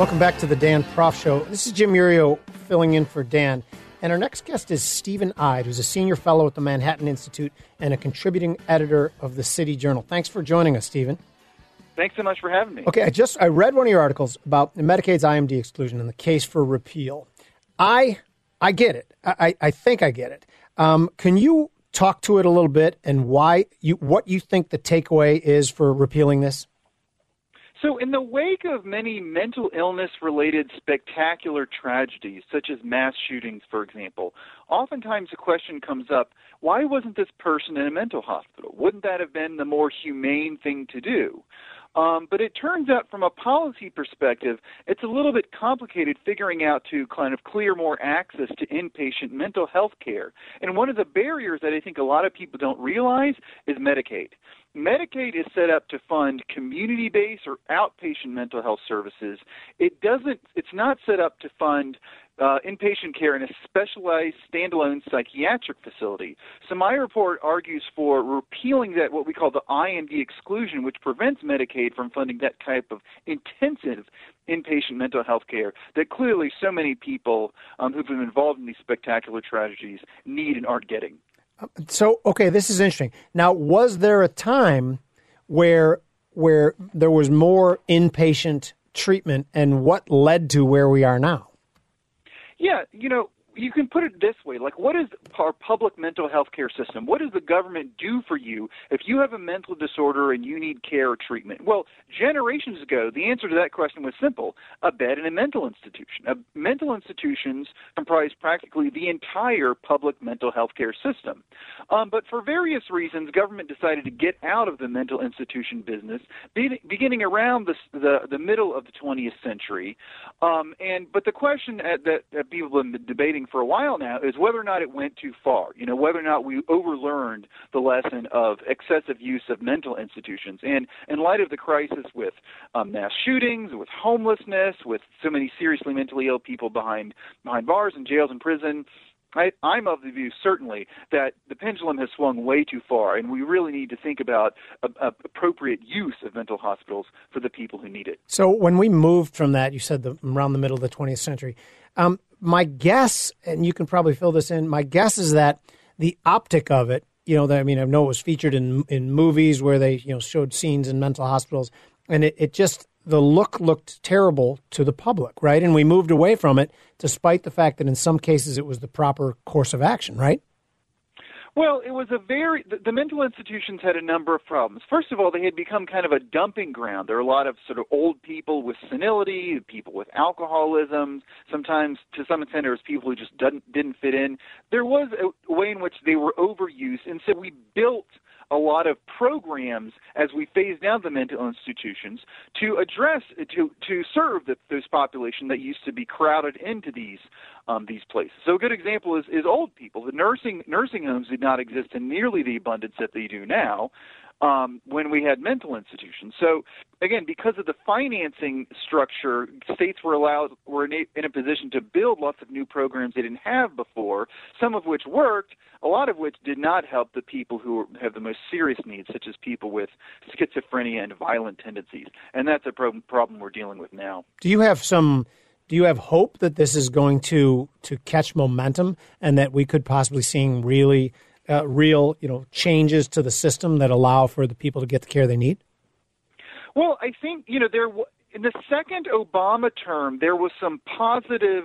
Welcome back to the Dan Proft Show. This is Jim Iuorio filling in for Dan. And our next guest is Stephen Eide, who's a senior fellow at the Manhattan Institute and a contributing editor of the City Journal. Thanks for joining us, Stephen. Thanks so much for having me. Okay, I just I read one of your articles about Medicaid's IMD exclusion and the case for repeal. I I get it. I, I think I get it. Um, can you talk to it a little bit and why you what you think the takeaway is for repealing this? So, in the wake of many mental illness related spectacular tragedies, such as mass shootings, for example, oftentimes the question comes up why wasn't this person in a mental hospital? Wouldn't that have been the more humane thing to do? Um, but it turns out, from a policy perspective, it's a little bit complicated figuring out to kind of clear more access to inpatient mental health care. And one of the barriers that I think a lot of people don't realize is Medicaid. Medicaid is set up to fund community-based or outpatient mental health services. It doesn't. It's not set up to fund uh, inpatient care in a specialized standalone psychiatric facility. So my report argues for repealing that what we call the IMD exclusion, which prevents Medicaid from funding that type of intensive inpatient mental health care that clearly so many people um, who've been involved in these spectacular tragedies need and aren't getting. So okay, this is interesting. Now, was there a time where where there was more inpatient treatment, and what led to where we are now? Yeah, you know, you can put it this way like what is our public mental health care system? What does the government do for you if you have a mental disorder and you need care or treatment? Well generations ago the answer to that question was simple a bed in a mental institution. Uh, mental institutions comprise practically the entire public mental health care system. Um, but for various reasons government decided to get out of the mental institution business be- beginning around the, the, the middle of the 20th century. Um, and but the question at, that, that people have been debating for a while now is whether or not it went too far. You know, whether or not we overlearned the lesson of excessive use of mental institutions. And in light of the crisis with um, mass shootings, with homelessness, with so many seriously mentally ill people behind behind bars and jails and prison. I, I'm of the view, certainly, that the pendulum has swung way too far, and we really need to think about a, a appropriate use of mental hospitals for the people who need it. So, when we moved from that, you said the, around the middle of the 20th century, um, my guess, and you can probably fill this in, my guess is that the optic of it, you know, I mean, I know it was featured in in movies where they, you know, showed scenes in mental hospitals, and it, it just the look looked terrible to the public, right? And we moved away from it, despite the fact that in some cases it was the proper course of action, right? Well, it was a very the, the mental institutions had a number of problems. First of all, they had become kind of a dumping ground. There were a lot of sort of old people with senility, people with alcoholism. Sometimes, to some extent, there was people who just didn't didn't fit in. There was a way in which they were overused, and so we built a lot of programs as we phase down the mental institutions to address to to serve the, those population that used to be crowded into these um, these places. So a good example is is old people. The nursing nursing homes did not exist in nearly the abundance that they do now um, when we had mental institutions. So again, because of the financing structure, states were allowed were in a, in a position to build lots of new programs they didn't have before. Some of which worked, a lot of which did not help the people who have the most serious needs, such as people with schizophrenia and violent tendencies. And that's a pro- problem we're dealing with now. Do you have some? Do you have hope that this is going to to catch momentum and that we could possibly seeing really uh, real, you know, changes to the system that allow for the people to get the care they need? Well, I think you know there in the second Obama term there was some positive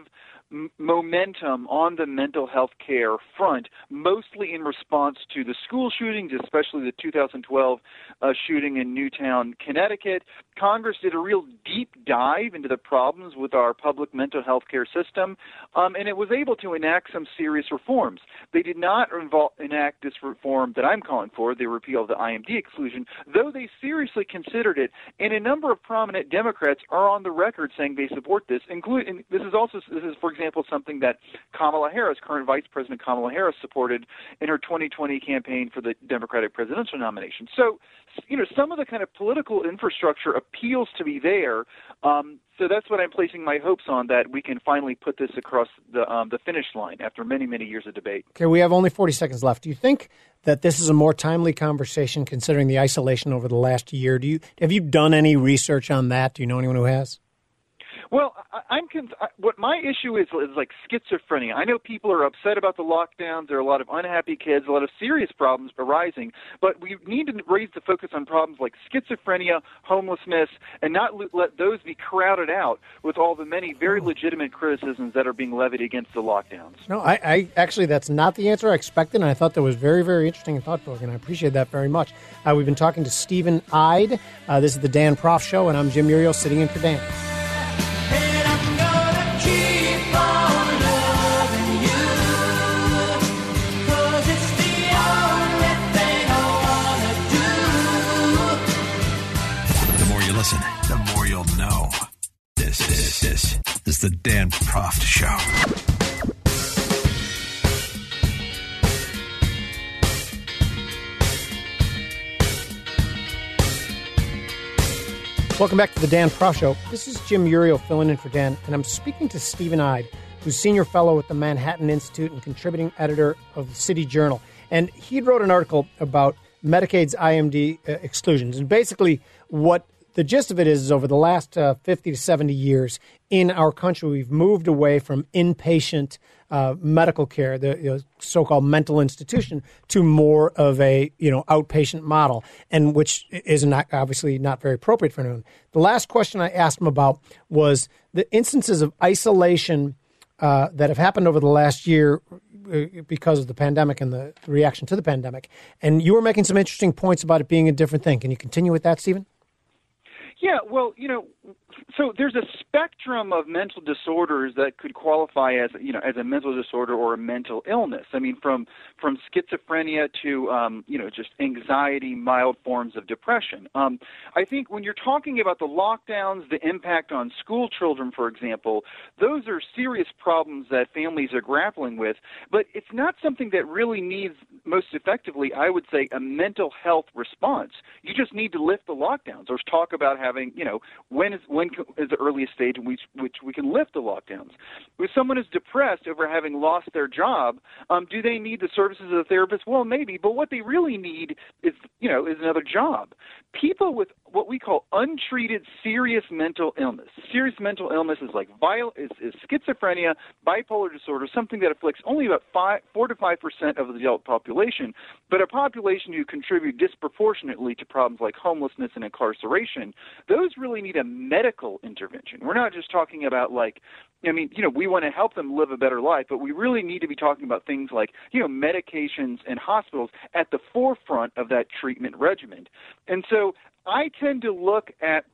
m- momentum on the mental health care front, mostly in response to the school shootings, especially the 2012 uh, shooting in Newtown, Connecticut. Congress did a real deep dive into the problems with our public mental health care system, um, and it was able to enact some serious reforms. They did not involve, enact this reform that I'm calling for, the repeal of the IMD exclusion, though they seriously considered it, and a number of prominent Democrats are on the record saying they support this. Including this is also this is, for example, something that Kamala Harris, current Vice President Kamala Harris, supported in her 2020 campaign for the Democratic presidential nomination. So, you know, some of the kind of political infrastructure appeals to be there. Um, so that's what I'm placing my hopes on that we can finally put this across the um, the finish line after many many years of debate. Okay, we have only 40 seconds left. Do you think that this is a more timely conversation considering the isolation over the last year? Do you have you done any research on that? Do you know anyone who has? Well, I, I'm con- what my issue is is like schizophrenia. I know people are upset about the lockdowns. There are a lot of unhappy kids, a lot of serious problems arising. But we need to raise the focus on problems like schizophrenia, homelessness, and not let those be crowded out with all the many very legitimate criticisms that are being levied against the lockdowns. No, I, I actually that's not the answer I expected, and I thought that was very, very interesting and thought provoking. I appreciate that very much. Uh, we've been talking to Stephen Eide. Uh, this is the Dan Proft Show, and I'm Jim Iuorio sitting in for Dan. The Dan Proft Show. Welcome back to the Dan Proft Show. This is Jim Iuorio filling in for Dan, and I'm speaking to Stephen Eide, who's senior fellow at the Manhattan Institute and contributing editor of the City Journal. And he wrote an article about Medicaid's IMD uh, exclusions. And basically, what the gist of it is, is over the last uh, 50 to 70 years in our country, we've moved away from inpatient uh, medical care, the you know, so-called mental institution, to more of a you know outpatient model, and which is not obviously not very appropriate for anyone. The last question I asked him about was the instances of isolation uh, that have happened over the last year uh, because of the pandemic and the reaction to the pandemic. And you were making some interesting points about it being a different thing. Can you continue with that, Stephen? Yeah, well, you know, so there's a spectrum of mental disorders that could qualify as you know as a mental disorder or a mental illness. I mean, from from schizophrenia to um, you know just anxiety, mild forms of depression. Um, I think when you're talking about the lockdowns, the impact on school children, for example, those are serious problems that families are grappling with. But it's not something that really needs most effectively, I would say, a mental health response. You just need to lift the lockdowns or talk about having you know when is when is the earliest stage in which, which we can lift the lockdowns. If someone is depressed over having lost their job, um, do they need the services of the therapist? Well, maybe, but what they really need is, you know, is another job. People with what we call untreated serious mental illness. Serious mental illness is like viol- is, is schizophrenia, bipolar disorder, something that afflicts only about five, four to five percent of the adult population, but a population who contribute disproportionately to problems like homelessness and incarceration. Those really need a medical intervention. We're not just talking about like, I mean, you know, we want to help them live a better life, but we really need to be talking about things like, you know, medications and hospitals at the forefront of that treatment regimen. And so I tend to look at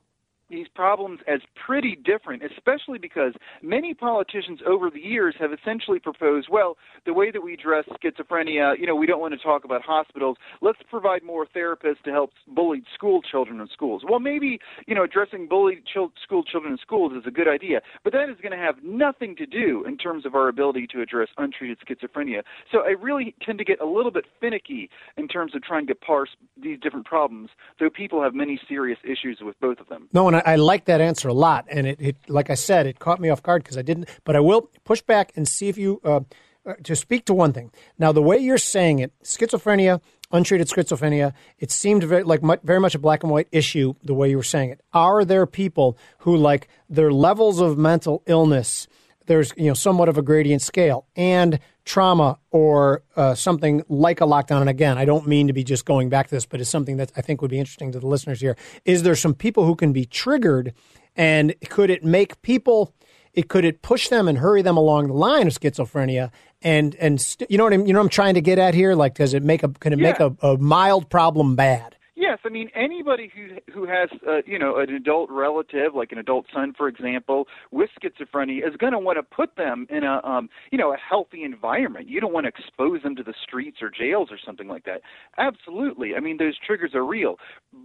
these problems as pretty different, especially because many politicians over the years have essentially proposed, well, the way that we address schizophrenia, you know, we don't want to talk about hospitals. Let's provide more therapists to help bullied school children in schools. Well, maybe, you know, addressing bullied ch- school children in schools is a good idea, but that is going to have nothing to do in terms of our ability to address untreated schizophrenia. So I really tend to get a little bit finicky in terms of trying to parse these different problems, though people have many serious issues with both of them. No, and I I, like that answer a lot, and it, it, like I said, it caught me off guard because I didn't. But I will push back and see if you uh, uh, to speak to one thing. Now, the way you're saying it, schizophrenia, untreated schizophrenia, it seemed very like much, very much a black and white issue. The way you were saying it, are there people who like their levels of mental illness? There's you know somewhat of a gradient scale, and trauma or uh, something like a lockdown. And again, I don't mean to be just going back to this, but it's something that I think would be interesting to the listeners here. Is there some people who can be triggered, and could it make people? it could it push them and hurry them along the line of schizophrenia and and st- you know what I'm you know what I'm trying to get at here like does it make a can it Yeah. make a, a mild problem bad Yes, I mean anybody who who has uh, you know an adult relative, like an adult son, for example, with schizophrenia, is going to want to put them in a um, you know a healthy environment. You don't want to expose them to the streets or jails or something like that. Absolutely, I mean those triggers are real,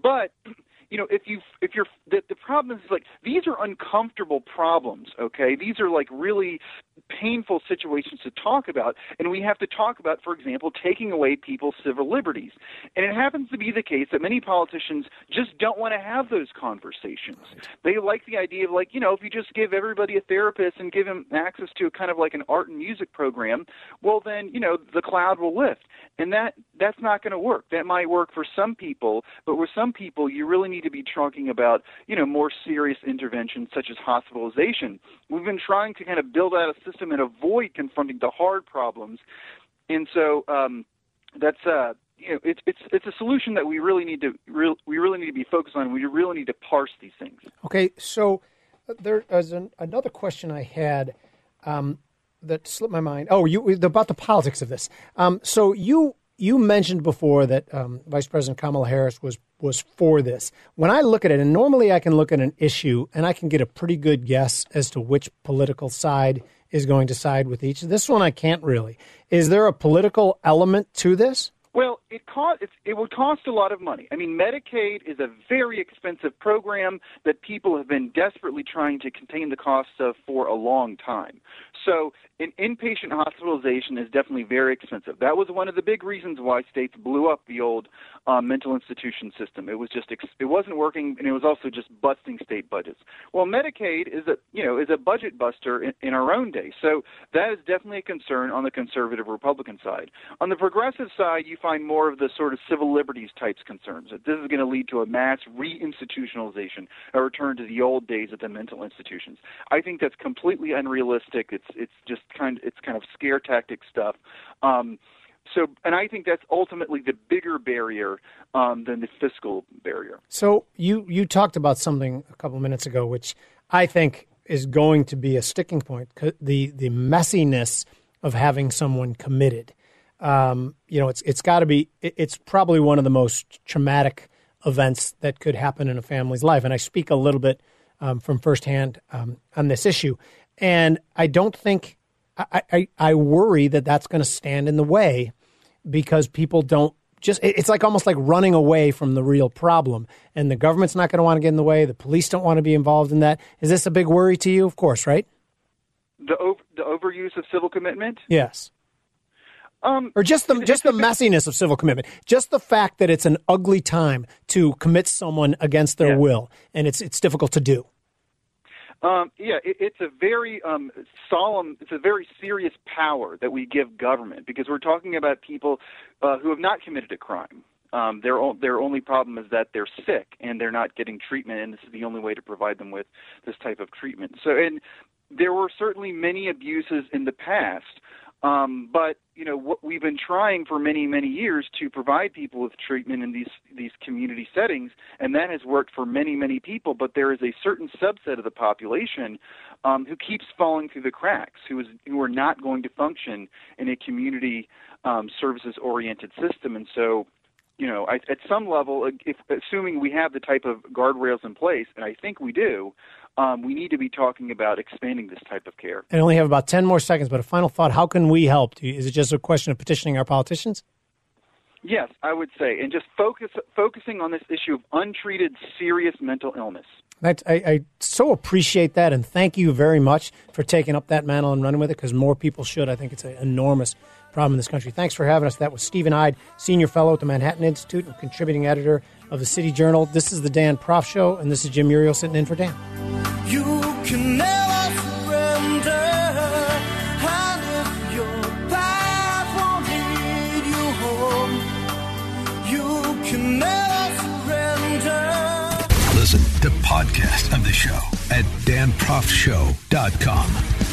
but you know if you if you're the, the problem is like these are uncomfortable problems. Okay, these are like really painful situations to talk about, and we have to talk about, for example, taking away people's civil liberties. And it happens to be the case that many politicians just don't want to have those conversations. They like the idea of like, you know, if you just give everybody a therapist and give them access to a kind of like an art and music program, well then, you know, the cloud will lift. And that that's not going to work. That might work for some people, but with some people you really need to be talking about, you know, more serious interventions such as hospitalization. We've been trying to kind of build out a system and avoid confronting the hard problems. And so um that's uh you know, it's it's it's a solution that we really need to real, we really need to be focused on. We really need to parse these things. Okay, so uh, there is an, another question I had um, that slipped my mind. Oh, you about the politics of this. Um, so you you mentioned before that um, Vice President Kamala Harris was was for this. When I look at it, and normally I can look at an issue and I can get a pretty good guess as to which political side is going to side with each. This one I can't really. Is there a political element to this? Well, it cost it would cost a lot of money. I mean, Medicaid is a very expensive program that people have been desperately trying to contain the costs of for a long time. So, an inpatient hospitalization is definitely very expensive. That was one of the big reasons why states blew up the old um, mental institution system. It was just ex- it wasn't working, and it was also just busting state budgets. Well, Medicaid is a you know is a budget buster in, in our own day. So that is definitely a concern on the conservative Republican side. On the progressive side, you find more of the sort of civil liberties types concerns that this is going to lead to a mass reinstitutionalization, a return to the old days of the mental institutions. I think that's completely unrealistic. It's it's just kind it's kind of scare tactic stuff. Um, so, and I think that's ultimately the bigger barrier um, than the fiscal barrier. So you you talked about something a couple minutes ago, which I think is going to be a sticking point. The the messiness of having someone committed. Um, you know, it's it's got to be. It's probably one of the most traumatic events that could happen in a family's life, and I speak a little bit um, from firsthand um, on this issue. And I don't think I, I, I worry that that's going to stand in the way because people don't just it's like almost like running away from the real problem and the government's not going to want to get in the way the police don't want to be involved in that is this a big worry to you of course right The over, the overuse of civil commitment. yes Um, or just the just the messiness of civil commitment just the fact that it's an ugly time to commit someone against their Yeah. will and it's it's difficult to do Um, yeah, it, it's a very um, solemn, it's a very serious power that we give government because we're talking about people uh, who have not committed a crime. Um, their o- their only problem is that they're sick and they're not getting treatment, and this is the only way to provide them with this type of treatment. So, and there were certainly many abuses in the past, um, but you know what we've been trying for many many years to provide people with treatment in these these community settings, and that has worked for many many people. But there is a certain subset of the population um, who keeps falling through the cracks, who is who are not going to function in a community um, services oriented system, and so you know, I, at some level, if assuming we have the type of guardrails in place, and I think we do, um, we need to be talking about expanding this type of care. I only have about 10 more seconds but a final thought how can we help is it just a question of petitioning our politicians Yes, I would say, and just focus focusing on this issue of untreated serious mental illness. I, I so appreciate that, and thank you very much for taking up that mantle and running with it because more people should. I think it's an enormous problem in this country. Thanks for having us. That was Stephen Eide, Senior Fellow at the Manhattan Institute and contributing editor of the City Journal. This is the Dan Proft Show, and this is Jim Iuorio sitting in for Dan. You can never surrender. And if your path won't lead you home, you can never surrender. Listen to podcast of the show at danproftshow.com.